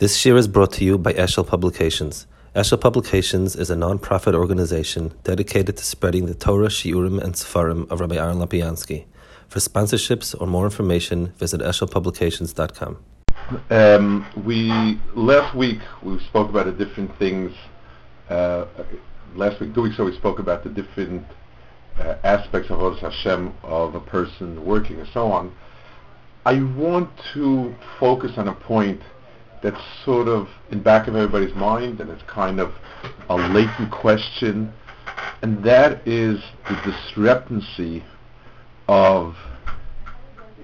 This year is brought to you by Eshel Publications. Eshel Publications is a non-profit organization dedicated to spreading the Torah, Shiurim, and Sefarim of Rabbi Aaron Lopiansky. For sponsorships or more information, visit eshelpublications.com. Um, we last week we spoke about the different things. Uh, last week, two weeks ago, we spoke about the different uh, aspects of Hashem of a person working and so on. I want to focus on a point that's sort of in back of everybody's mind, and it's kind of a latent question, and that is the discrepancy of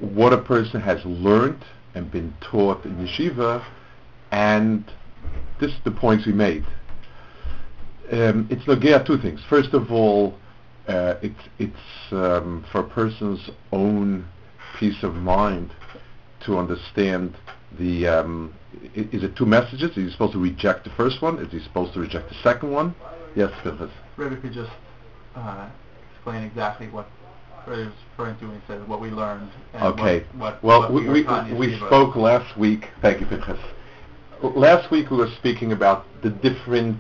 what a person has learned and been taught in yeshiva, and this is the points we made. Um, it's nogea two things. First of all, uh, it's it's um, for a person's own peace of mind to understand the um, is it two messages? Is he supposed to reject the first one? Is he supposed to reject the second one? Yes, Pinchas. Rebbe could just uh, explain exactly what Rebbe was referring to when he said what we learned. And Okay. What, what, well, what we were we, we spoke last week. Thank you, Pinchas. Last week we were speaking about the different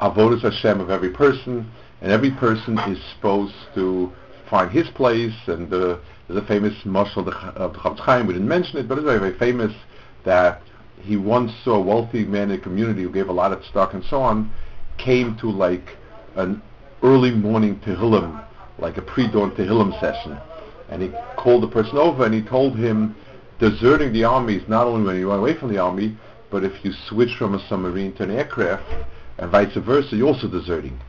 avodas Hashem of every person, and every person is supposed to find his place. And the, there's a famous mashal of the Ch- of the Chofetz Chaim. We didn't mention it, but it's very very famous that he once saw a wealthy man in the community who gave a lot of stock and so on, came to like an early morning Tehillim, like a pre-dawn Tehillim session. And he called the person over and he told him deserting the army is not only when you run away from the army, but if you switch from a submarine to an aircraft and vice versa, you're also deserting.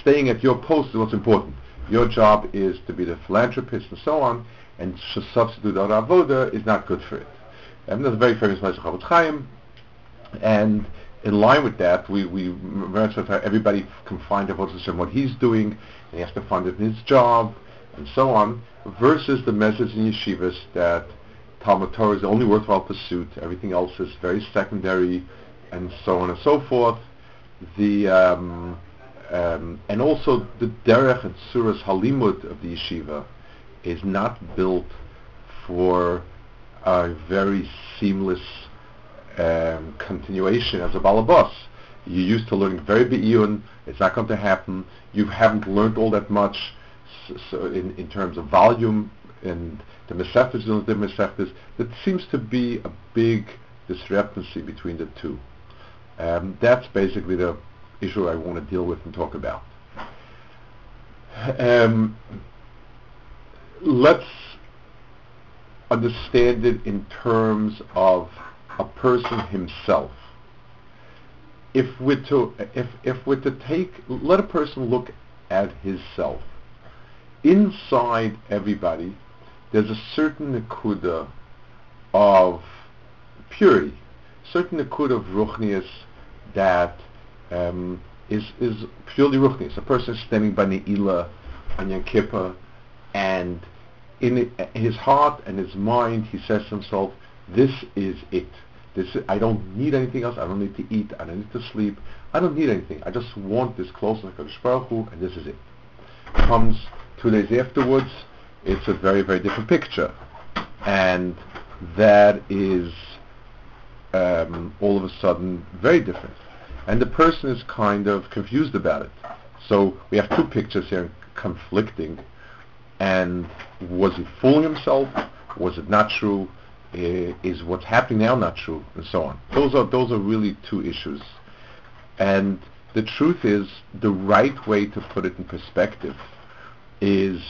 Staying at your post is what's important. Your job is to be the philanthropist and so on, and to substitute out avoda is not good for it. And that's a very famous of Chofetz Chaim. And in line with that, we, we very much how everybody can find Hashem what he's doing, and he has to find it in his job, and so on, versus the message in yeshivas that Talmud Torah is the only worthwhile pursuit, everything else is very secondary, and so on and so forth. The um, um, and also the derech and tzuras halimud of the yeshiva is not built for a very seamless um, continuation as a balabas. You're used to learning very be'iyun. It's not going to happen. You haven't learned all that much so in, in terms of volume and the meseftas and the meseftas. There seems to be a big discrepancy between the two. Um, that's basically the issue I want to deal with and talk about. Um, let's understand it in terms of a person himself. If we're to if if we're to take let a person look at his self. Inside everybody, there's a certain nakuda of purity, certain nakuda of ruchnius that um, is is purely ruchnius. A person standing by Ne'ilah on Yom Kippur, and in his heart and his mind, he says to himself, "This is it. This is, I don't need anything else. I don't need to eat. I don't need to sleep. I don't need anything. I just want this closeness to Baruch Hu, and this is it." Comes two days afterwards, it's a very very different picture, and that is um, all of a sudden very different. And the person is kind of confused about it. So we have two pictures here conflicting. And was he fooling himself? Was it not true? Is what's happening now not true? And so on. Those are those are really two issues. And the truth is, the right way to put it in perspective is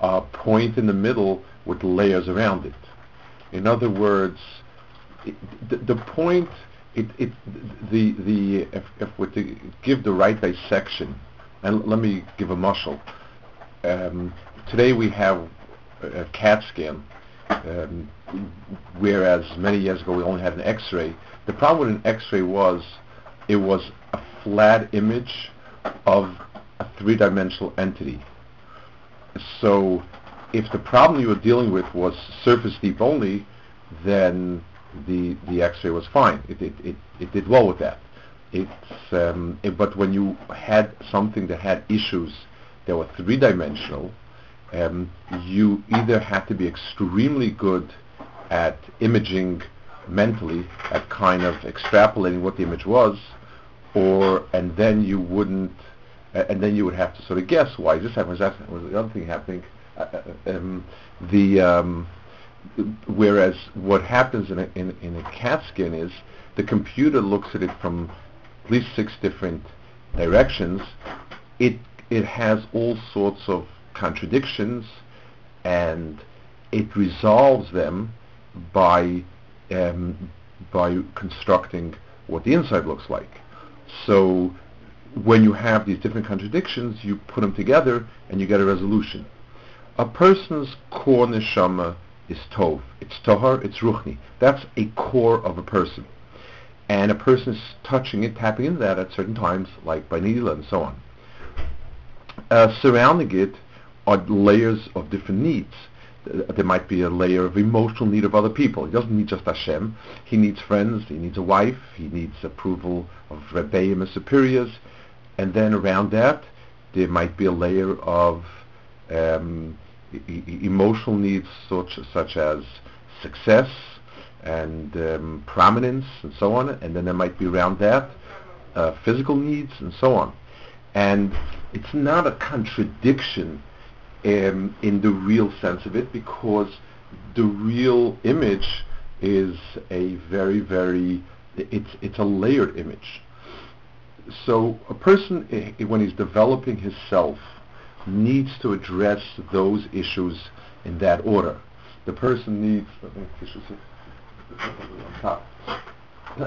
a point in the middle with layers around it. In other words, it, the, the point, it, it, the, the, if, if we're to give the right dissection, and let me give a mashal. Um, today we have a, a CAT scan, um, whereas many years ago we only had an X-ray. The problem with an X-ray was it was a flat image of a three-dimensional entity. So if the problem you were dealing with was surface deep only, then the the X-ray was fine. It it, it, it did well with that. It's um, it, but when you had something that had issues that were three-dimensional, um, you either had to be extremely good at imaging mentally at kind of extrapolating what the image was, or and then you wouldn't, uh, and then you would have to sort of guess why is this happening, was that was the other thing happening. Uh, uh um, the um, whereas what happens in a, in, in a CAT scan is the computer looks at it from at least six different directions. It it has all sorts of contradictions, and it resolves them by um, by constructing what the inside looks like. So when you have these different contradictions, you put them together and you get a resolution. A person's core neshama is tov. It's tohar, it's ruchni. That's a core of a person. And a person is touching it, tapping into that at certain times, like by Ne'ilah and so on. Uh, surrounding it are layers of different needs. there might be a layer of emotional need of other people. He doesn't need just Hashem. He needs friends. He needs a wife. He needs approval of rebbeim and superiors. And then around that, there might be a layer of um, e- emotional needs such, such as success and um, prominence and so on. And then there might be around that uh, physical needs and so on. And it's not a contradiction um, in the real sense of it because the real image is a very, very, it's, it's a layered image. So a person, when he's developing his self, needs to address those issues in that order. The person needs,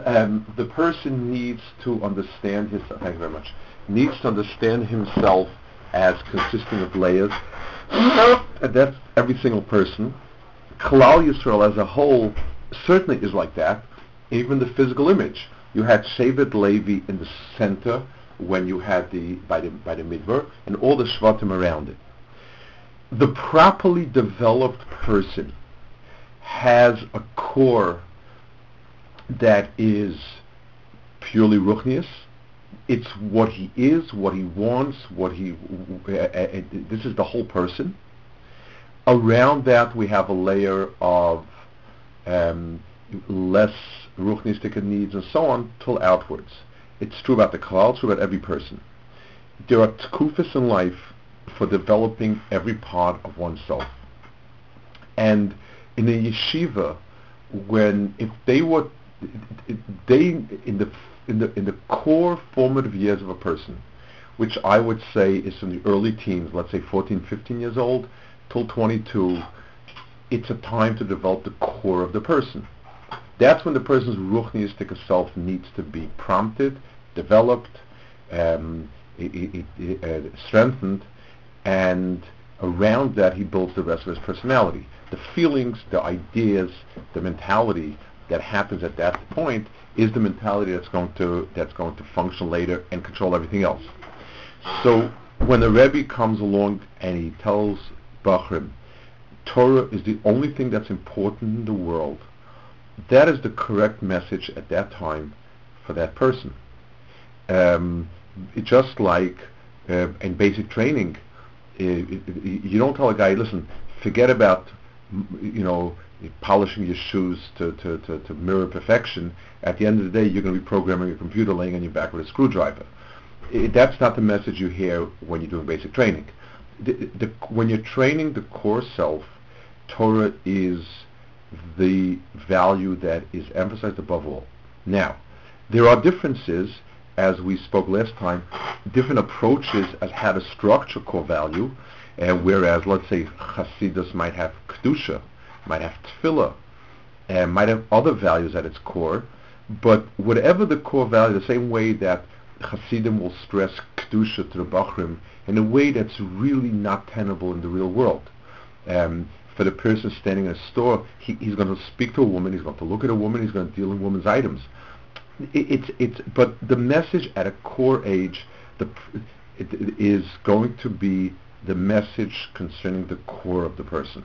um, the person needs to understand his, thank you very much, needs to understand himself as consisting of layers. and that's every single person. Klal Yisrael as a whole certainly is like that. Even the physical image. You had Shevet Levi in the center when you had the by the by the midbar and all the shvatim around it. The properly developed person has a core that is purely ruchnius, it's what he is, what he wants, what he. Uh, uh, this is the whole person. Around that, we have a layer of um, less ruchnistic needs and so on, till outwards. It's true about the klal, true about every person. There are tkufis in life for developing every part of oneself. And in a yeshiva, when if they were, they in the in the in the core formative years of a person, which I would say is from the early teens, let's say 14, 15 years old, till 22, it's a time to develop the core of the person. That's when the person's ruchniistic self needs to be prompted, developed, um, it, it, uh, strengthened, and around that he builds the rest of his personality. The feelings, the ideas, the mentality that happens at that point is the mentality that's going to that's going to function later and control everything else. So when the Rebbe comes along and he tells Bachrim, Torah is the only thing that's important in the world, that is the correct message at that time for that person. Um, just like uh, in basic training, uh, you don't tell a guy, listen, forget about you know polishing your shoes to, to, to, to, mirror perfection, at the end of the day, you're going to be programming your computer laying on your back with a screwdriver. It, that's not the message you hear when you're doing basic training. The, the, when you're training the core self, Torah is the value that is emphasized above all. Now, there are differences, as we spoke last time, different approaches as how to structure core value, and whereas, let's say, Hasidus might have Kedusha, might have tefillah, and might have other values at its core, but whatever the core value, the same way that Hasidim will stress kedusha to the Bachrim in a way that's really not tenable in the real world. Um, for the person standing in a store, he, he's going to speak to a woman, he's going to look at a woman, he's going to deal in woman's items. It, it's, it's, but the message at a core age the, it, it is going to be the message concerning the core of the person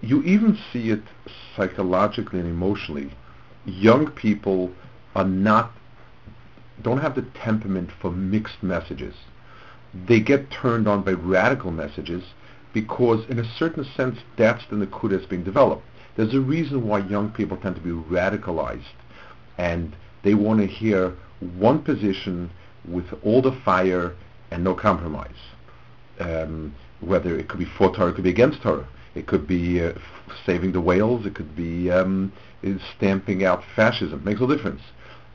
you even see it psychologically and emotionally. Young people are not don't have the temperament for mixed messages. They get turned on by radical messages because in a certain sense that's the nakuda that's being developed. There's a reason why young people tend to be radicalized and they want to hear one position with all the fire and no compromise. Um, whether it could be for Torah, it could be against Torah. It could be uh, saving the whales. It could be um, stamping out fascism. It makes no difference.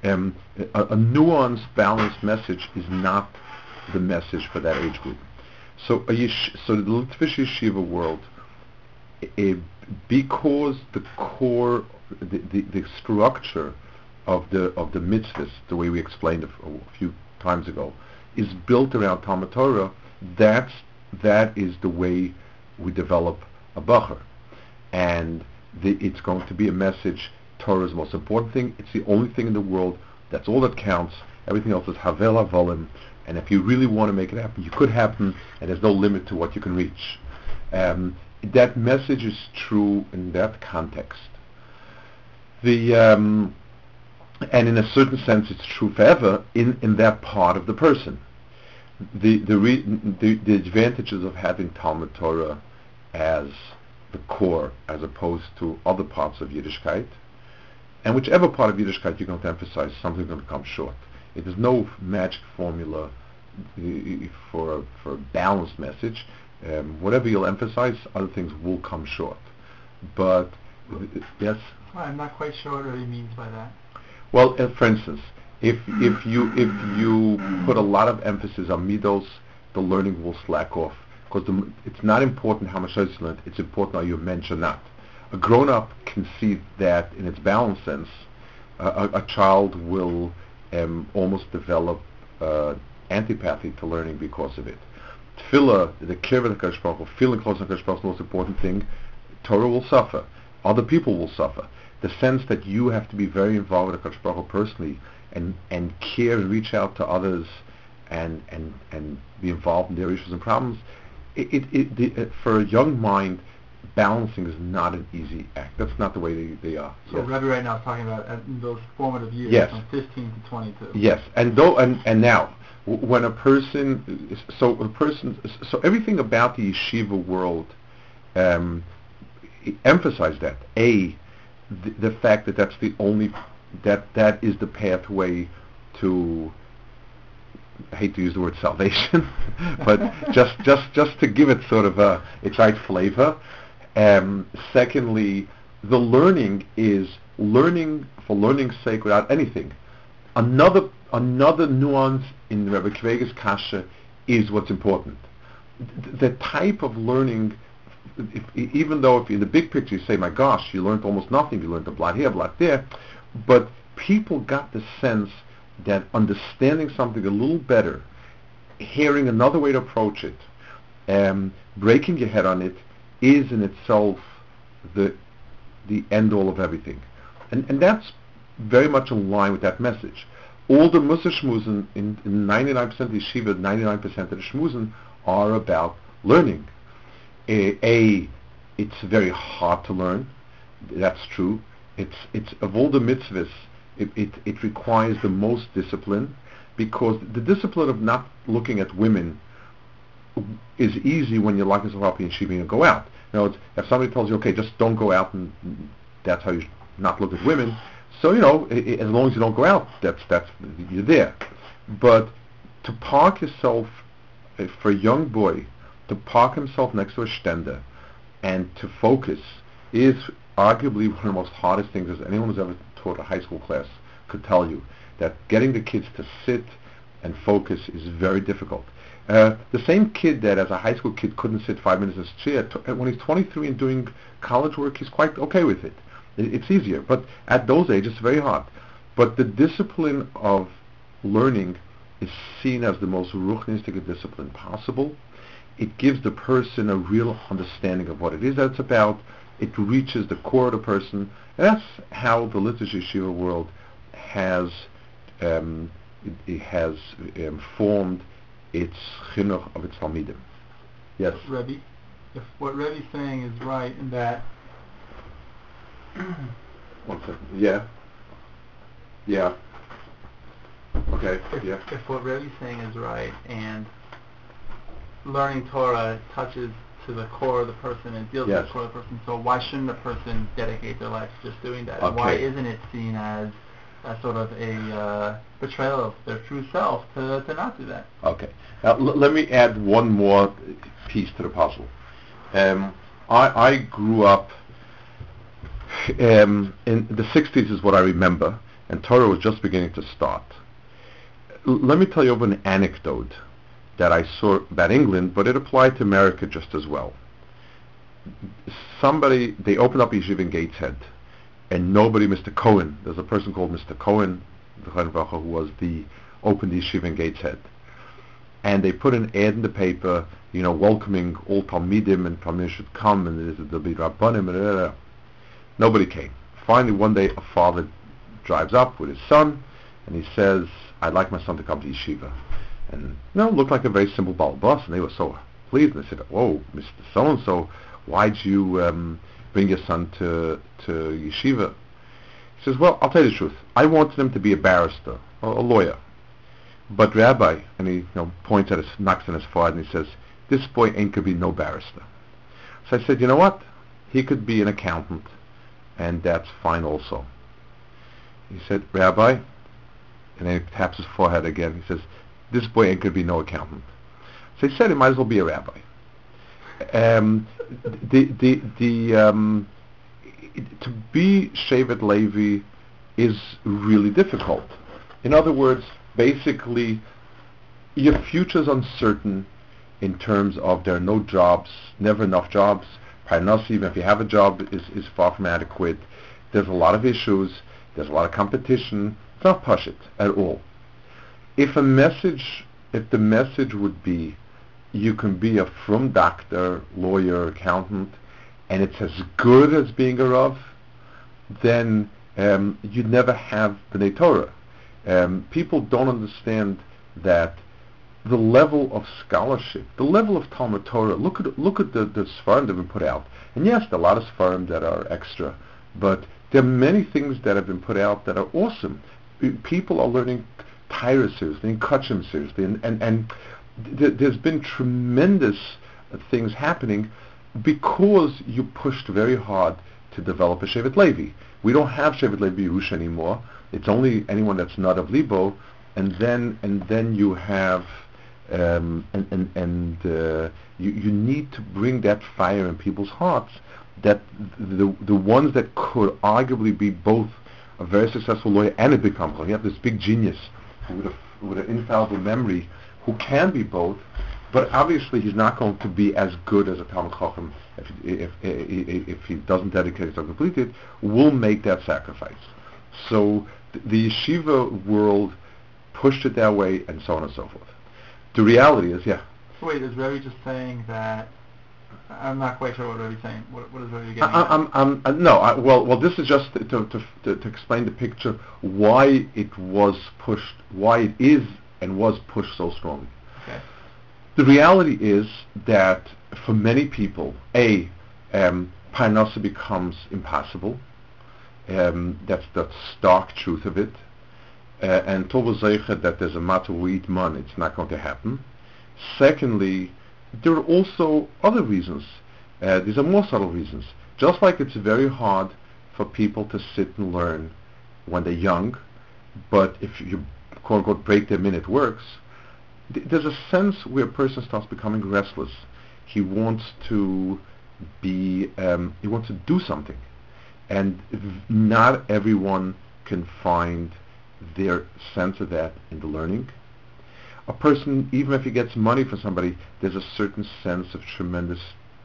Um, a, a, nuanced, balanced message is not the message for that age group. So, yesh- so the Litvish yeshiva world, because the core, the, the, the, structure of the of the mitzvahs, the way we explained it a few times ago, is built around Talmud Torah. That's that is the way we develop a bacher, and the, it's going to be a message. Torah is the most important thing. It's the only thing in the world. That's all that counts. Everything else is havel avolim. And if you really want to make it happen, you could happen, and there's no limit to what you can reach. Um, that message is true in that context. The um, and in a certain sense, it's true forever in, in that part of the person. The the, re, the the advantages of having Talmud Torah as the core, as opposed to other parts of Yiddishkeit, and whichever part of Yiddishkeit you're going to emphasize, something's going to come short. It is no magic formula for a, for a balanced message. Um, whatever you'll emphasize, other things will come short. But yes. I'm not quite sure what he means by that. Well, uh, for instance, if if you if you put a lot of emphasis on midos, the learning will slack off because it's not important how much you learn. It's important are you a mensch or not. A grown-up can see that in its balanced sense. Uh, a, a, child will um, almost develop uh, antipathy to learning because of it. Tefillah, the care of the Kodesh feeling close to the is the most important thing. Torah will suffer. Other people will suffer. The sense that you have to be very involved with the Kodesh personally and, and care and reach out to others and, and, and be involved in their issues and problems, it, it, it the, uh, for a young mind, balancing is not an easy act. That's not the way they, they are. So yes. Rebbe right now is talking about uh, those formative years yes. from 15 to 22. Yes, and though and, and now when a person so a person so everything about the yeshiva world um, emphasize that a the, the fact that that's the only that that is the pathway to I hate to use the word salvation, but just just just to give it sort of a its right flavor. Um, secondly, the learning is learning for learning's sake without anything. Another another nuance in Rebbe Kvege's kasha is what's important. The type of learning, if, even though if in the big picture you say, my gosh, you learned almost nothing, you learned a blatt here, a blatt there, but people got the sense that understanding something a little better, hearing another way to approach it, um, breaking your head on it, is in itself the the end all of everything. And, and that's very much in line with that message. All the Mussar Shmuzen, in, in 99% of the yeshiva, 99% of the Shmuzen are about learning. A, a, it's very hard to learn. That's true. It's, it's of all the mitzvahs, it, it, it requires the most discipline because the discipline of not looking at women is easy when you lock yourself up in yeshiva and go out. You know, if somebody tells you, okay, just don't go out and that's how you not look at women, so you know, as long as you don't go out, that's that's you're there. But to park yourself uh, for a young boy to park himself next to a stender and to focus is arguably one of the most hardest things as anyone who's ever taught a high school class could tell you. That getting the kids to sit and focus is very difficult. Uh, the same kid that as a high school kid couldn't sit five minutes in his chair, t- when he's 23 and doing college work, he's quite okay with it. It's easier, but at those ages, it's very hard. But the discipline of learning is seen as the most ruchnistic discipline possible. It gives the person a real understanding of what it is that it's about. It reaches the core of the person. And that's how the Litvishe yeshiva world has um, it, it has um, formed its chinuch of its talmidim. Yes. Rebbe, if what Rebbe's saying is right in that one second. Yeah. Yeah. Okay. If, yeah. If what Rebbe's saying is right, and learning Torah touches to the core of the person and deals Yes. with the core of the person. So why shouldn't a person dedicate their life to just doing that? And why isn't it seen as a sort of a uh, betrayal of their true self to, to not do that? Okay. Now, l- let me add one more piece to the puzzle. Um, I, I grew up um, in the 60s is what I remember, and Torah was just beginning to start. L- let me tell you of an anecdote that I saw about England, but it applied to America just as well. Somebody, they opened up Yeshiva in Gateshead, and nobody, Mr. Cohen, there's a person called Mr. Cohen, who was the, opened Yeshiva in Gateshead and they put an ad in the paper, you know, welcoming all Talmidim and Talmidim should come and there'll be Rabbanim and blah, blah, blah. Nobody came. Finally, one day, a father drives up with his son and he says, I'd like my son to come to yeshiva. And, you know, looked like a very simple balabas and they were so pleased. And they said, whoa, Mr. So-and-so, why'd you um, bring your son to, to yeshiva? He says, well, I'll tell you the truth. I wanted him to be a barrister, a, a lawyer. But Rabbi, and he you know, points at his, knocks on his forehead and he says, this boy ain't to be no barrister. So I said, you know what? He could be an accountant, and that's fine also. He said, Rabbi, and then he taps his forehead again. He says, this boy ain't going to be no accountant. So he said he might as well be a rabbi. Um, the the the um, to be Shevet Levi is really difficult. In other words, basically, your future's uncertain in terms of there are no jobs, never enough jobs. Parnas, even if you have a job, is, is far from adequate. There's a lot of issues. There's a lot of competition. It's not push it at all. If a message, if the message would be, you can be a from doctor, lawyer, accountant, and it's as good as being a Rav, then um, you'd never have the Torah. Um, people don't understand that the level of scholarship, the level of Talmud Torah. Look at look at the the Sfarim that have been put out, and yes, there are a lot of Sfarim that are extra, but there are many things that have been put out that are awesome. People are learning Seriously, and Kachim seriously, and and, th- there's been tremendous things happening because you pushed very hard to develop a Shevet Levi. We don't have Shevet Levi Yerusha anymore. It's only anyone that's not of Libo, and then and then you have um, and and, and uh, you you need to bring that fire in people's hearts. That the the ones that could arguably be both a very successful lawyer and a big company. You have this big genius with a with an infallible memory who can be both, but obviously he's not going to be as good as a Talmud Chacham if, if, if, if he doesn't dedicate himself completely. It, will make that sacrifice. So th- the yeshiva world pushed it that way, and so on and so forth. The reality is, yeah. Wait, is Rebbe just saying that? I'm not quite sure what Rebbe's saying. What, what is Rebbe getting I, at? I'm, I'm, uh, no, I, well, well, this is just to, to, to, to explain the picture why it was pushed, why it is and was pushed so strongly. Okay. The reality is that for many people, a um, parnasa becomes impossible. Um, that's the stark truth of it. Uh, and zeicha that there's a matter we eat man, it's not going to happen. Secondly, there are also other reasons. Uh, these are more subtle reasons. Just like it's very hard for people to sit and learn when they're young, but if you quote unquote break them in, it works. Th- there's a sense where a person starts becoming restless. He wants to be, um, he wants to do something, and not everyone can find their sense of that in the learning. A person, even if he gets money from somebody, there's a certain sense of tremendous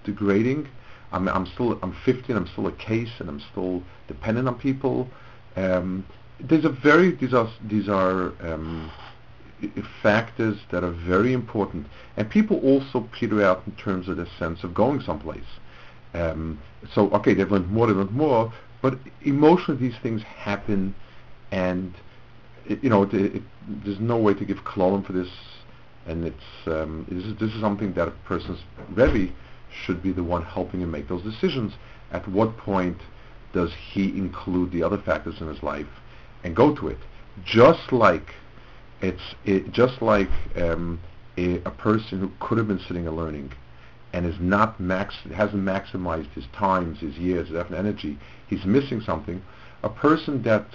degrading. I'm, I'm still, I'm 50 I'm still a case and I'm still dependent on people. Um, there's a very, these are, these are um, factors that are very important. And people also peter out in terms of the sense of going someplace. Um, so, okay, they've learned more, they've learned more, but emotionally these things happen and it, you know, it, it, there's no way to give column for this, and it's um, this, is, this is something that a person's Rebbe should be the one helping him make those decisions. At what point does he include the other factors in his life and go to it? Just like it's it, just like um, a, a person who could have been sitting and learning and is not max hasn't maximized his times, his years, his effort, energy, he's missing something. A person that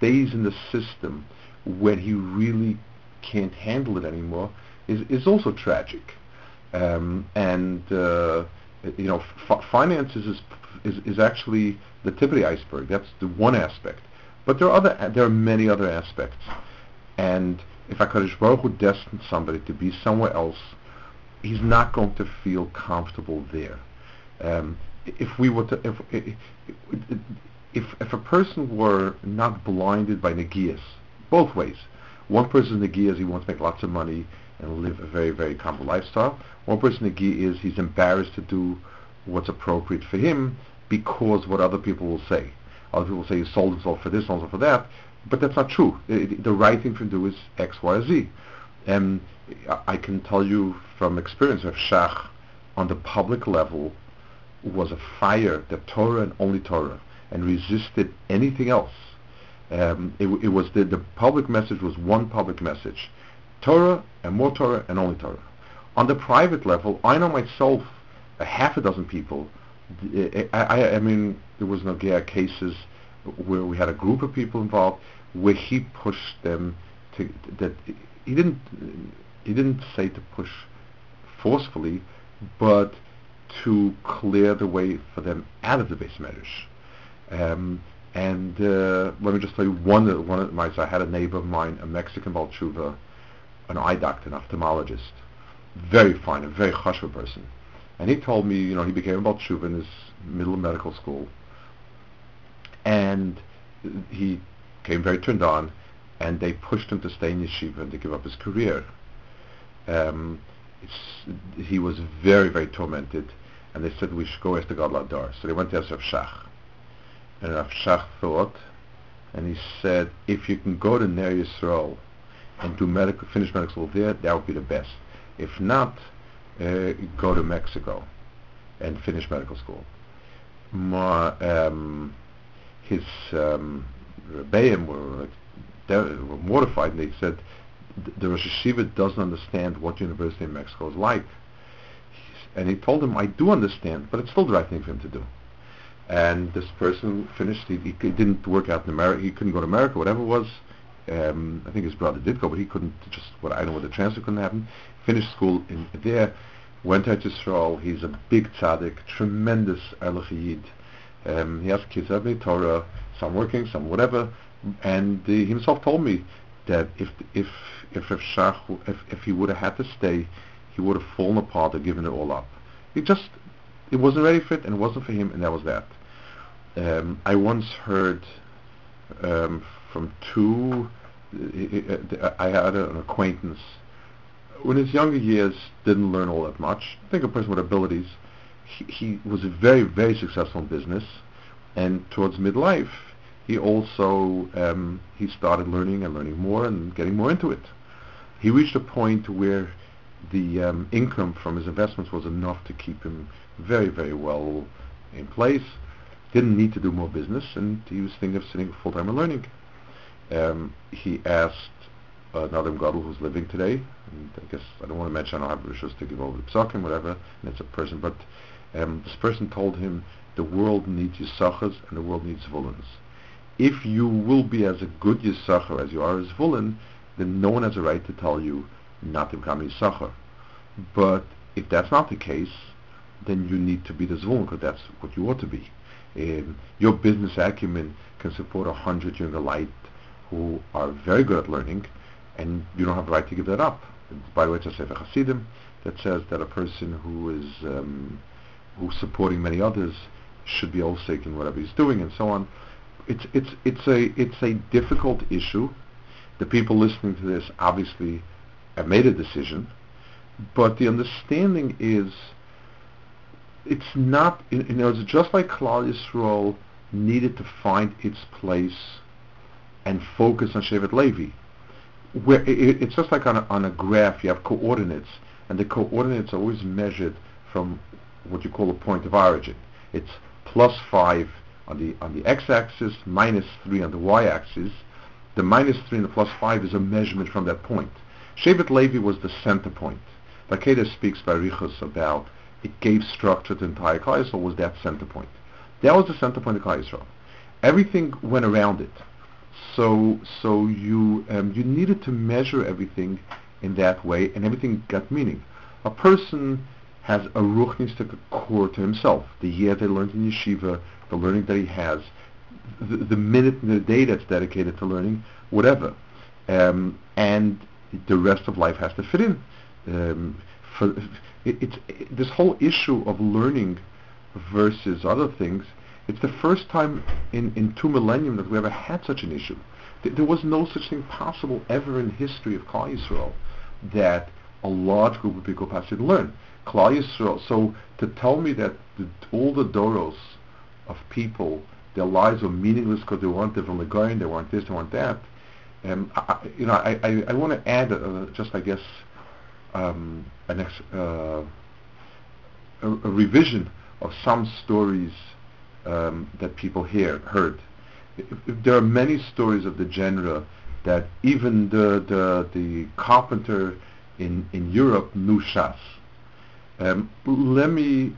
stays in the system when he really can't handle it anymore is is also tragic. Um, and uh, you know, f- finances is, is is actually the tip of the iceberg. That's the one aspect. But there are other there are many other aspects. And if HaKadosh Baruch Hu destines somebody to be somewhere else he's not going to feel comfortable there. Um, if we were to, if, if, if if a person were not blinded by negias, both ways, one person's negia is he wants to make lots of money and live a very, very comfortable lifestyle. One person's negia is he's embarrassed to do what's appropriate for him because what other people will say. Other people say he sold himself for this, sold himself for that, but that's not true. It, the right thing to do is X, Y, or Z. And I can tell you from experience of Shach on the public level was a fire, the Torah and only Torah, and resisted anything else. Um, it, it, was the, the public message was one public message, Torah and more Torah and only Torah. On the private level, I know myself, a half a dozen people. I, I, I mean, there was no cases where we had a group of people involved where he pushed them to that he didn't he didn't say to push forcefully, but to clear the way for them out of the beis medrash. Um, and uh, let me just tell you one one of my. So I had a neighbor of mine, a Mexican Baal Teshuva, an eye doctor, an ophthalmologist, very fine, a very chashuv person. And he told me, you know, he became a Baal Teshuva in his middle medical school, and he came very turned on, and they pushed him to stay in yeshiva and to give up his career. Um, he was very, very tormented, and they said we should go ask the gadol hador. So they went to ask Shach. And Rav Shach thought, and he said, if you can go to Ner Yisrael and do medical, finish medical school there, that would be the best. If not, uh, go to Mexico and finish medical school. Ma, um, his um, rebbeim were, were mortified, and they said, the Rosh Hashiva doesn't understand what University in Mexico is like. And he told him, I do understand, but it's still the right thing for him to do. And this person finished, he, he didn't work out in America, he couldn't go to America, whatever it was. Um, I think his brother did go, but he couldn't, just, what I know what the transfer couldn't happen. Finished school in there, went out to Israel, he's a big tzaddik, tremendous Erlich um, he has kids every Torah, some working, some whatever, and he himself told me that if if if if Shach if, if he would have had to stay, he would have fallen apart or given it all up. It just it wasn't ready for it, and it wasn't for him, and that was that. Um, I once heard um, from two. I had an acquaintance in his younger years didn't learn all that much. I think a person with abilities. He, he was very very successful in business, and towards midlife he also um, he started learning and learning more and getting more into it. He reached a point where the um, income from his investments was enough to keep him very, very well in place. Didn't need to do more business, and he was thinking of sitting full time and learning. Um, he asked another gadol who's living today, and I guess I don't want to mention I don't have rishos to give over to psakim, whatever, and it's a person, but um, this person told him the world needs yisachas and the world needs volans if you will be as a good Yisachar as you are as Vulin, then no one has a right to tell you not to become Yisachar. But if that's not the case, then you need to be the because that's what you ought to be. Um, your business acumen can support a hundred yungeleit who are very good at learning, and you don't have the right to give that up. By the way, it's a Sefer Hasidim that says that a person who is um, who's supporting many others should be also in whatever he's doing, and so on it's it's it's a it's a difficult issue. The people listening to this obviously have made a decision, but the understanding is it's not you know it's just like Klal Yisrael needed to find its place and focus on Shevet Levi. Where it, it's just like on a, on a graph, you have coordinates, and the coordinates are always measured from what you call a point of origin. It's plus five on the on the x-axis, minus 3 on the y-axis. The minus 3 and the plus 5 is a measurement from that point. Shevet Levi was the center point. Takeda speaks by Richos about it gave structure to the entire Klal Yisrael was that center point. That was the center point of Klal Yisrael. Everything went around it. So so you um, you needed to measure everything in that way, and everything got meaning. A person has a ruchnistic core to himself. The year they learned in yeshiva, the learning that he has, the, the minute in the day that's dedicated to learning, whatever, um, and the rest of life has to fit in. Um, for it, it's it, this whole issue of learning versus other things. It's the first time in, in two millennium that we ever had such an issue. Th- there was no such thing possible ever in history of Klal Yisrael that a large group of people passed learn. Klal Yisrael. So to tell me that the, all the doros of people, their lives were meaningless because they weren't from going, they weren't this, they weren't that. Um, you know, I, I, I want to add uh, just, I guess, um, an ex, uh, a, a, revision of some stories um, that people hear heard. If, if there are many stories of the genre that even the the, the carpenter in in Europe knew Shas. Um, let me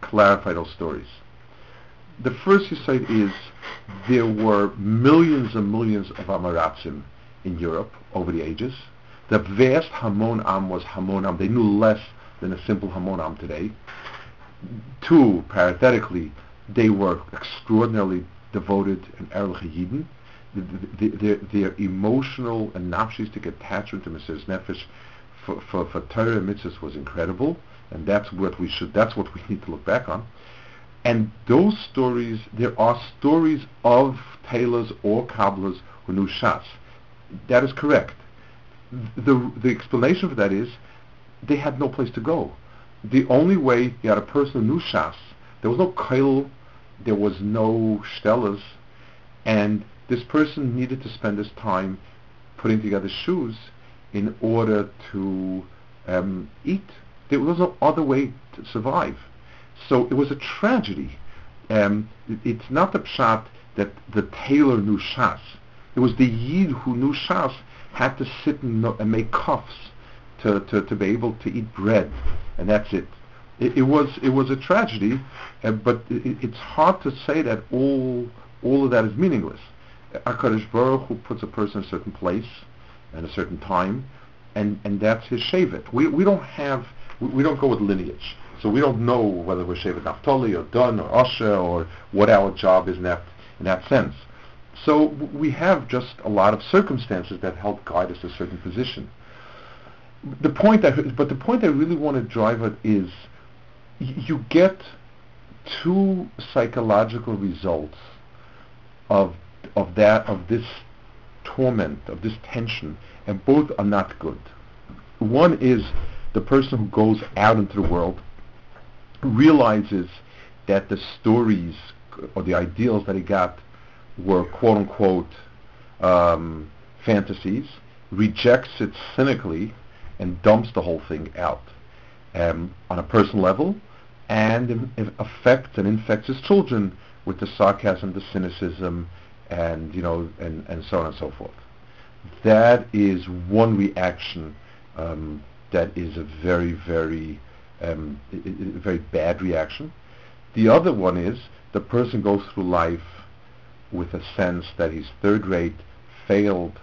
clarify those stories. The first insight is there were millions and millions of Amaratzim in Europe over the ages. The vast Hamon Am was Hamon Am. They knew less than a simple Hamon Am today. Two, parenthetically, they were extraordinarily devoted and Erlich Yidden. The, the, their, their emotional and nafshistic attachment to Mesiris Nefesh for, for, for Torah and mitzvahs was incredible, and that's what we should, that's what we need to look back on. And those stories, there are stories of tailors or cobblers who knew Shas. That is correct. The, the explanation for that is they had no place to go. The only way you had a person who knew Shas, there was no kail, there was no stellas, and this person needed to spend his time putting together shoes in order to um, eat. There was no other way to survive. So it was a tragedy. Um, it, it's not the pshat that the tailor knew Shas. It was the Yid who knew Shas had to sit and, and make cuffs to, to, to be able to eat bread, and that's it. It, it was it was a tragedy, uh, but it, it's hard to say that all all of that is meaningless. Hakadosh Baruch Hu puts a person in a certain place and a certain time, and and that's his shevet. We we don't have we, we don't go with lineage, so we don't know whether we're shevet Naphtali or Dan or Asher or what our job is in that in that sense. So we have just a lot of circumstances that help guide us to a certain position. The point, I, but the point I really want to drive at is, you get two psychological results of of that of this torment of this tension, and both are not good. One is the person who goes out into the world realizes that the stories or the ideals that he got were quote unquote um, fantasies, rejects it cynically, and dumps the whole thing out um, on a personal level, and affects and infects his children with the sarcasm, the cynicism, and you know, and, and so on and so forth. That is one reaction um, that is a very, very, um, very bad reaction. The other one is the person goes through life with a sense that he's third rate, failed,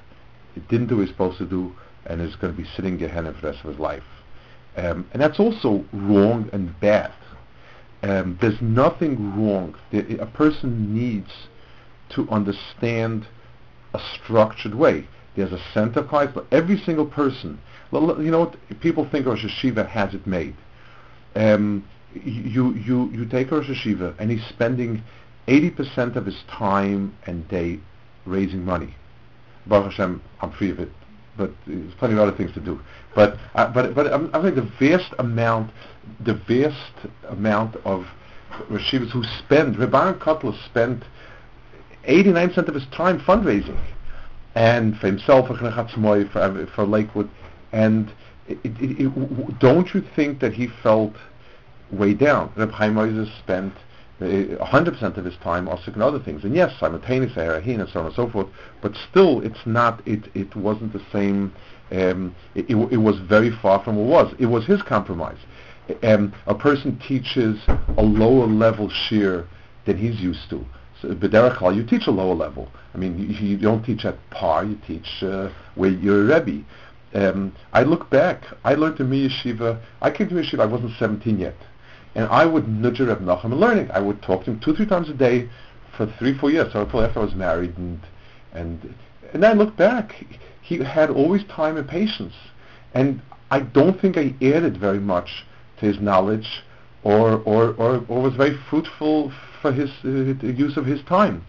didn't do what he's supposed to do, and is going to be sitting Gehenna for the rest of his life. Um, and that's also wrong and bad. Um, there's nothing wrong. a person needs to understand a structured way. There's a center class, every single person, you know what, people think Rosh Hashiva has it made. Um, you, you, you take Rosh Hashiva and he's spending 80% of his time and day raising money. Baruch Hashem, I'm free of it, but there's plenty of other things to do. But, uh, but, but I think the vast amount, the vast amount of Rosh Hashivas who spend, Rabbi Kotler spent 89% of his time fundraising, and for himself, for, for, for Lakewood, and it, it, it, don't you think that he felt way down? Reb Chaim Moses spent 100% uh, of his time also in other things, and yes, simultaneously, Harahin and so on and so forth, but still, it's not, it, it wasn't the same, um, it, it, was very far from what it was. It was his compromise. Um, a person teaches a lower level shiur than he's used to. So, B'derech you teach a lower level. I mean, you, you don't teach at par, you teach uh, where you're a Rebbe. Um, I look back, I learned in Mir Yeshiva, I came to Mir Yeshiva, I wasn't 17 yet. And I would nudge Reb Nachum in learning. I would talk to him two, three times a day for three, four years, so until after I was married. And, and, and I look back, he had always time and patience. And I don't think I added very much to his knowledge or, or, or, or was very fruitful for his uh, use of his time.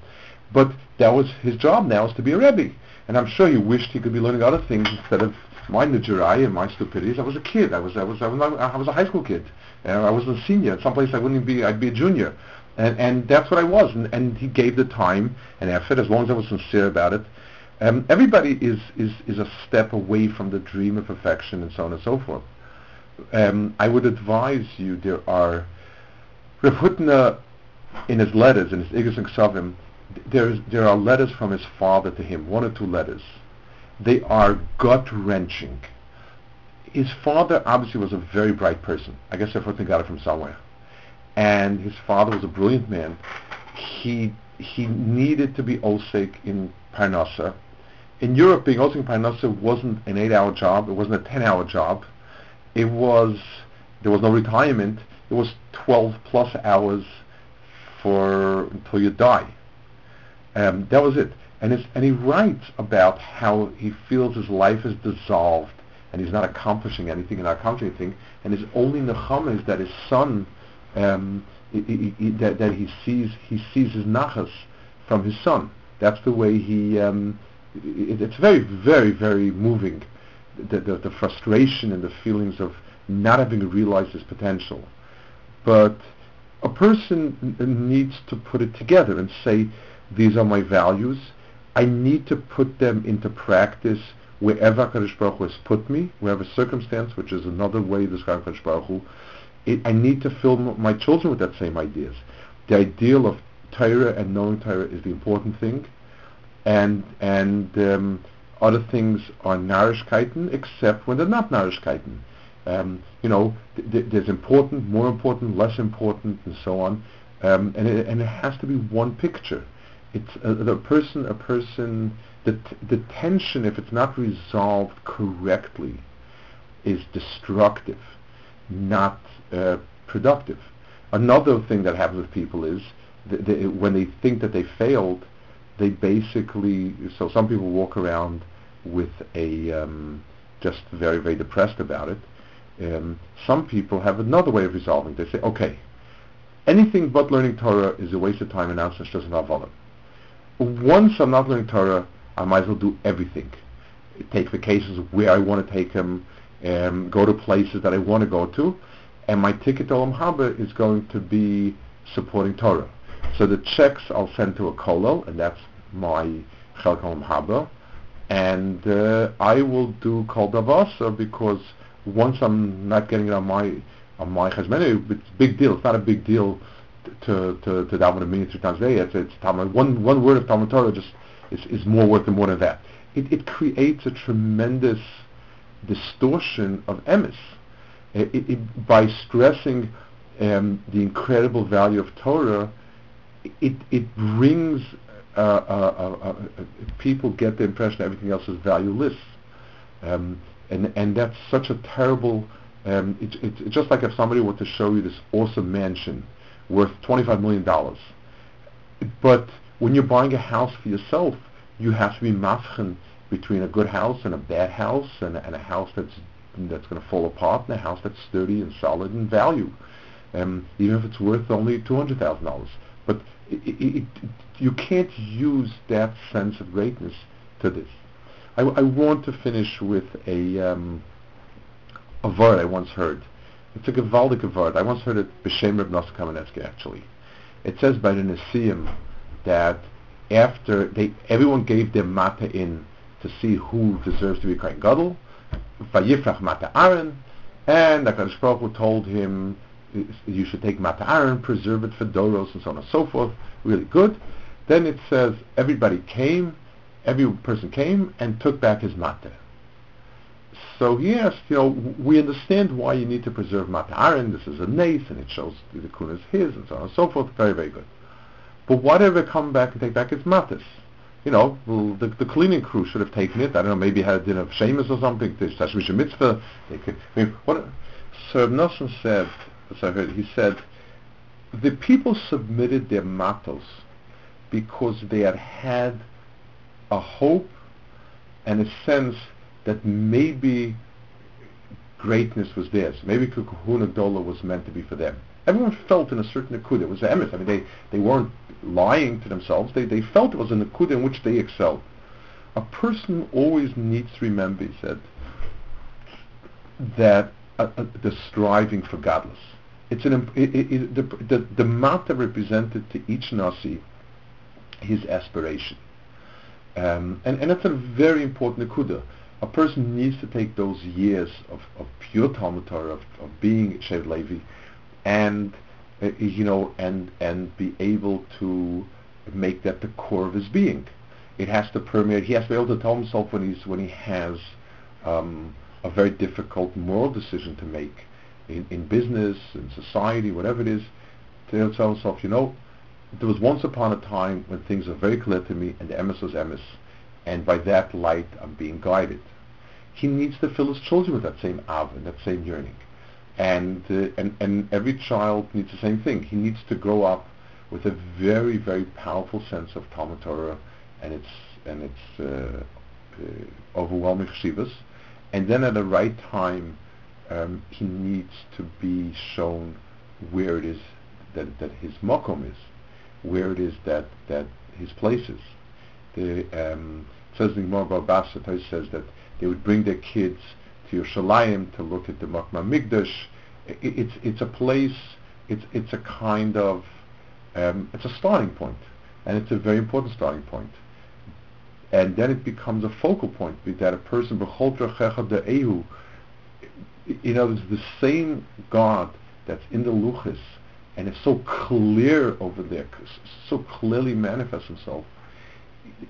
But that was his job now is to be a Rebbe. And I'm sure he wished he could be learning other things instead of my Nigeria and my stupidities. I was a kid. I was I was I was, I was a high school kid. And I was a senior. In some place I wouldn't be. I'd be a junior. And and that's what I was. And, and he gave the time and effort as long as I was sincere about it. Um, everybody is, is, is a step away from the dream of perfection and so on and so forth. Um, I would advise you, there are, Rav Hutner, in his letters, in his Igros and Ksavim, there, there are letters from his father to him, one or two letters. They are gut-wrenching. His father obviously was a very bright person. I guess everything got it from somewhere. And his father was a brilliant man. He, he needed to be osik in Parnassa, in Europe, being Osing Parnassa wasn't an eight-hour job. It wasn't a ten-hour job. It was there was no retirement. It was 12 plus hours for until you die. Um, that was it. And, and he writes about how he feels his life is dissolved and he's not accomplishing anything and not accomplishing anything. And his only nechama is that his son, um, he, he, that, that he sees he sees his nachas from his son. That's the way he um, it, it's very, very, very moving, the, the, the, frustration and the feelings of not having realized his potential. But a person needs to put it together and say, these are my values. I need to put them into practice wherever HaKadosh Baruch Hu has put me, wherever circumstance, which is another way to describe HaKadosh Baruch Hu. It, I need to fill my children with that same ideas. The ideal of Torah and knowing Torah is the important thing and and um, other things are Narishkeiten except when they're not Narishkeiten. Um, you know, th- th- there's important, more important, less important, and so on, um, and, it, and it has to be one picture. It's a, a person, a person. The t- the tension, if it's not resolved correctly, is destructive, not uh, productive. Another thing that happens with people is th- when they think that they failed, they basically so some people walk around with a um, just very very depressed about it. Um, some people have another way of resolving. They say, okay, anything but learning Torah is a waste of time and answers doesn't have Once I'm not learning Torah, I might as well do everything. Take vacations where I want to take them, um, go to places that I want to go to, and my ticket to Olam Haba is going to be supporting Torah. So the checks I'll send to a kollel, and that's my Chelkom Haba, and uh, I will do Kol Davasa because once I'm not getting it on my on my chesmenu, it's a big deal. It's not a big deal to to to daven a minute three times a day. It's it's Talmud. One one word of Talmud Torah just is, is more worth than more than that. It it creates a tremendous distortion of emes. It, it, by stressing um, the incredible value of Torah, it it brings uh, uh, uh, people get the impression everything else is valueless, um, and and that's such a terrible. Um, it's it, just like if somebody were to show you this awesome mansion worth twenty-five million dollars, but when you're buying a house for yourself, you have to be mafchen between a good house and a bad house, and, and a house that's that's going to fall apart, and a house that's sturdy and solid in value, um, even if it's worth only two hundred thousand dollars. But it, it, it, you can't use that sense of greatness to this. I, I want to finish with a um, a word I once heard. It's a gewaldige word. I once heard it b'shem Reb Nosson Kamenetsky actually. It says by the Nesiim that after they everyone gave their mata in to see who deserves to be Kohen Gadol, Vayifrach mata Aaron, and HaKadosh Baruch Hu told him you should take mata Aaron, preserve it for Doros, and so on and so forth. Really good. Then it says everybody came, every person came and took back his mata. So he asked, you know, we understand why you need to preserve Aaron. This is a nace, and it shows the kun is his, and so on and so forth. Very, very good. But whatever come back and take back its matis. You know, the, the cleaning crew should have taken it. I don't know, maybe had a dinner of Seamus or something. There's Tashmish Mitzvah. They could, I mean, what, Sir Nosson said, as I heard, he said, the people submitted their matos because they had had a hope and a sense that maybe greatness was theirs. Maybe Kahuna Dola was meant to be for them. Everyone felt in a certain akud. It was emes. I mean, they, they weren't lying to themselves. They, they felt it was an akud in which they excelled. A person always needs to remember, he said, that uh, uh, the striving for gadlus. It's an it, it, the the, the represented to each nasi his aspiration, um, and and that's a very important akuda. A person needs to take those years of, of pure Talmud Torah, of, of being Shevet Levi, and uh, you know, and and be able to make that the core of his being. It has to permeate. He has to be able to tell himself when he's when he has um, a very difficult moral decision to make in, in business, in society, whatever it is, to tell himself, you know, there was once upon a time when things were very clear to me, and the emes was emes, and by that light I'm being guided. He needs to fill his children with that same av and that same yearning and uh, and and every child needs the same thing. He needs to grow up with a very very powerful sense of Talmud Torah and its and its uh, uh, overwhelming chivas, and then at the right time, um, he needs to be shown where it is that that his mokom is, where it is that that his place is. The um, says the Gemara says that they would bring their kids to Yerushalayim to look at the Makma Migdash. it's it's a place. It's it's a kind of um, it's a starting point, and it's a very important starting point. And then it becomes a focal point that a person. You know, it's the same God that's in the luchis, and it's so clear over there, so clearly manifests Himself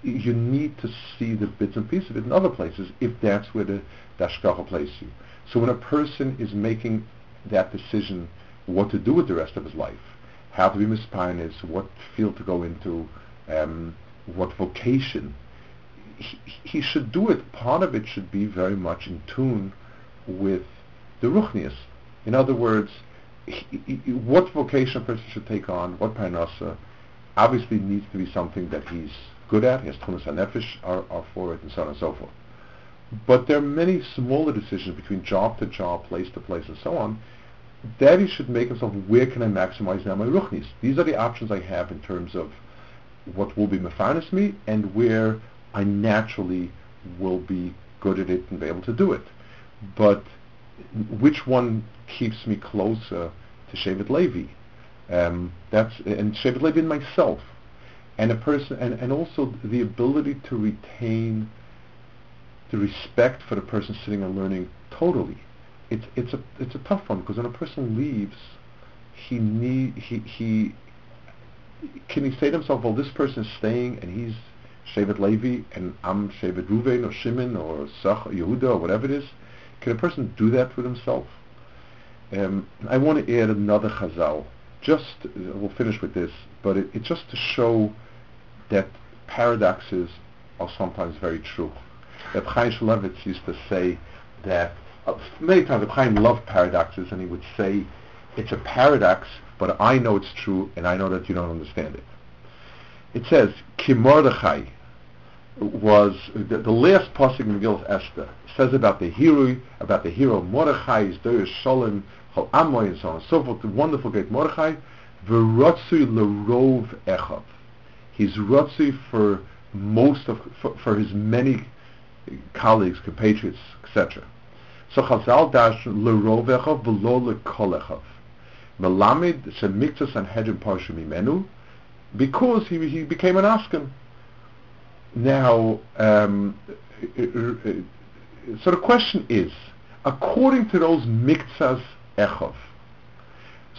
you need to see the bits and pieces of it in other places if that's where the, the Hashgacha places you. So when a person is making that decision what to do with the rest of his life, how to be misparnes, what field to go into, um, what vocation, he, he, should do it. Part of it should be very much in tune with the Ruchnias. In other words, he, he, what vocation a person should take on, what parnasa, obviously needs to be something that he's good at, his tunas hanefesh are, are for it, and so on and so forth. But there are many smaller decisions between job to job, place to place, and so on, that he should make himself, where can I maximize now my ruchnis? These are the options I have in terms of what will be mefanis me, and where I naturally will be good at it and be able to do it. But which one keeps me closer to Shevet Levi? Um, that's and Shevet Levi and myself and a person and, and also the ability to retain the respect for the person sitting and learning totally. It's it's a it's a tough one because when a person leaves he need he he can he say to himself well this person is staying and he's Shevet Levi and I'm Shevet Ruven or Shimon or Sach Yehuda or whatever it is can a person do that with himself? Um, I want to add another chazal just we'll finish with this but it, it's just to show that paradoxes are sometimes very true. Reb Chaim Shmulevitz used to say that uh, many times Reb Chaim loved paradoxes, and he would say, "It's a paradox, but I know it's true, and I know that you don't understand it." It says, "Ki Mordechai was the, the last pasuk in Megillah Esther says about the hero, about the hero Mordechai, is Doyer Shalom, Chol and so on and so forth. The wonderful great Mordechai, v'rotzui lerov echav he's rotzi for most of for, for, his many colleagues, compatriots, etc. So Chazal dash lerovechav v'lo lekolechav. Melamid shemiktas Sanhedrin parshu mimenu, because he he became an asken. Now, um, so the question is, according to those miktsas echov,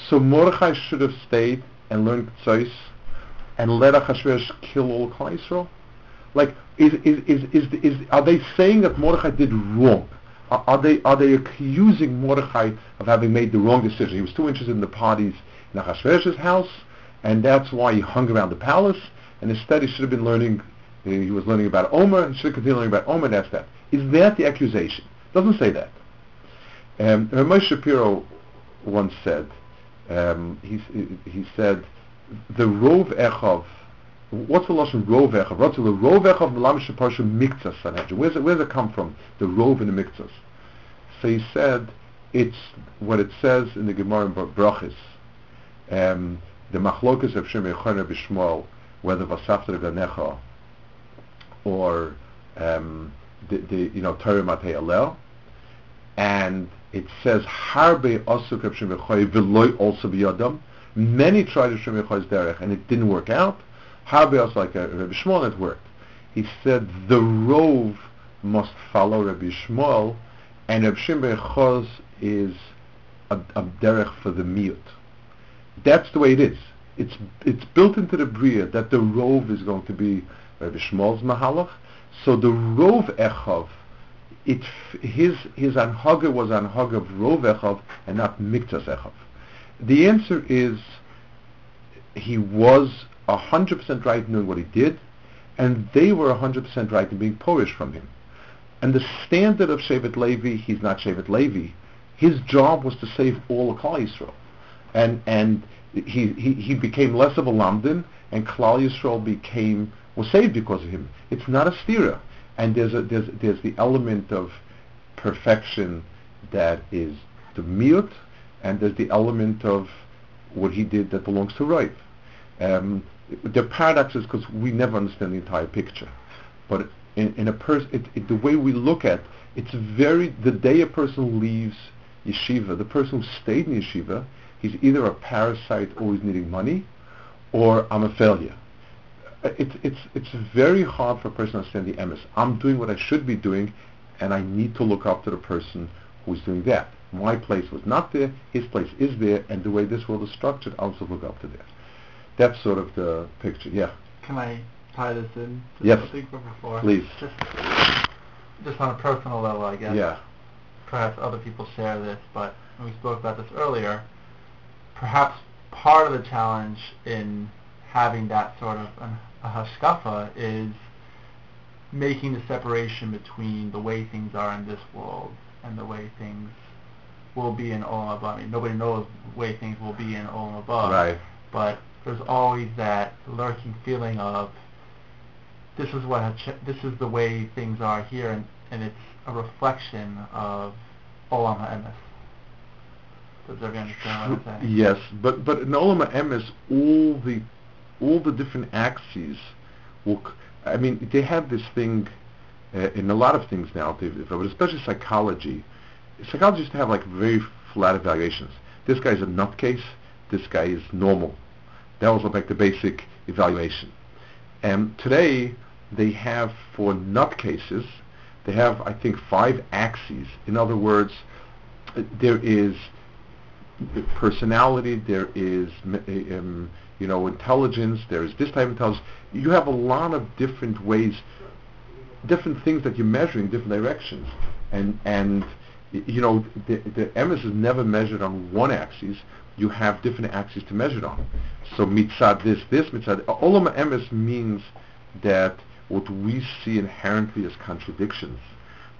so Mordechai should have stayed and learned tzais and let Achashverosh kill all Klal Like, is, is, is, is, is, are they saying that Mordechai did wrong? are, are they are they accusing Mordechai of having made the wrong decision? He was too interested in the parties in Achashverosh's house, and that's why he hung around the palace. And instead, he should have been learning. He was learning about Omer, and should have continued learning about Omer. and That's that. Is that the accusation? Doesn't say that. Um, Moshe Shapiro once said, um, he, he said, the Rov Echov, what's the lashon Rov Echov? What's the Rov Echov Melam Sheparsha Miktzas Sanhedrin? Where's it, where's it come from? The Rov and the Miktzas. So he said, it's what it says in the Gemara in Brachis, um, the Machlokas of Shem Yechon Bishmol, whether V'asafta Deganecha or um, the, the you know Torah Matei and it says Harbe Osuk V'loy also biyadam. Many tried to Shem Yechoy's derech and it didn't work out. Harbe also like a Rabbi Yishmael it worked. He said the rove must follow Rabbi Yishmael, and Rabbi Shimon is a, a derech for the miut. That's the way it is. It's it's built into the bria that the rove is going to be Rabbi Yishmael's mahalach. So the rove echav it his his anhaga was anhaga of rov echav and not miktas echav. The answer is he was hundred percent right in doing what he did, and they were hundred percent right in being poresh from him. And the standard of Shevet Levi, he's not Shevet Levi. His job was to save all of Klal Yisrael, and and he, he he became less of a lamdin, and Klal Yisrael became was saved because of him. It's not a stira and there's a, there's there's the element of perfection that is the miut, and there's the element of what he did that belongs to right. Um, the paradox is because we never understand the entire picture, but in, in a person, the way we look at it's very the day a person leaves yeshiva, the person who stayed in yeshiva, he's either a parasite always needing money, or I'm a failure it's it's it's very hard for a person to understand the emes. I'm doing what I should be doing, and I need to look up to the person who's doing that. My place was not there. His place is there, and the way this world is structured, I also look up to that. That's sort of the picture. Yeah. Can I tie this in? To yes. Something from before? Please. Just, just on a personal level, I guess. Yeah. Perhaps other people share this, but we spoke about this earlier. Perhaps part of the challenge in having that sort of an a hashkafa is making the separation between the way things are in this world and the way things will be in Olam Haba. I mean, nobody knows the way things will be in Olam Haba. Right. But there's always that lurking feeling of this is what this is the way things are here, and, and it's a reflection of Olam HaEmes. Does everyone understand what I'm saying? Yes, but but in Olam HaEmes, all the all the different axes will, I mean, they have this thing uh, in a lot of things now, but especially psychology. To have like very flat evaluations. This guy's a nutcase. This guy is normal. That was like the basic evaluation. And today they have for nutcases, they have I think five axes. In other words, there is personality, there is um, you know, intelligence, there is this type of intelligence. You have a lot of different ways, different things that you're measuring, different directions. And, and you know, the, the emes is never measured on one axis. You have different axes to measure it on. So mitzad this, this, mitzad. Olam emes means that what we see inherently as contradictions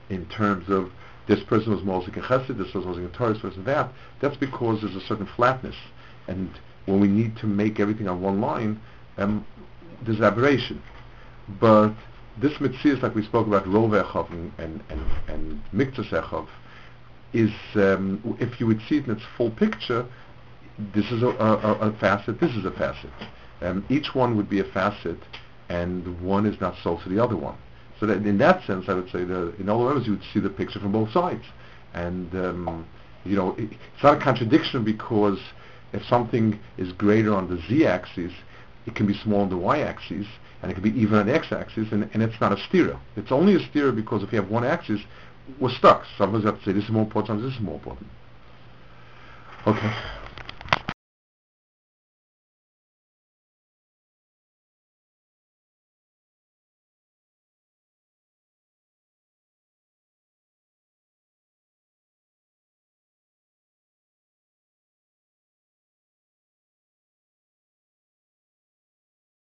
in terms of this person was Mosik and Chesed, this person was in Torah, this person that, that's because there's a certain flatness. And when we need to make everything on one line, um, there's aberration. But this mitzvah, like we spoke about, Rov Echov and, and, and, and Miktas Echov, is, um, if you would see it in its full picture, this is a, a, a facet, this is a facet. Um, each one would be a facet, and one is not sold to the other one. So that in that sense, I would say that in all ways you would see the picture from both sides. And, um, you know, it, it's not a contradiction because if something is greater on the z-axis, it can be small on the y-axis, and it can be even on the x-axis, and, and it's not a stira. It's only a stira because if you have one axis, we're stuck. Sometimes you have to say this is more important, this is more important. Okay.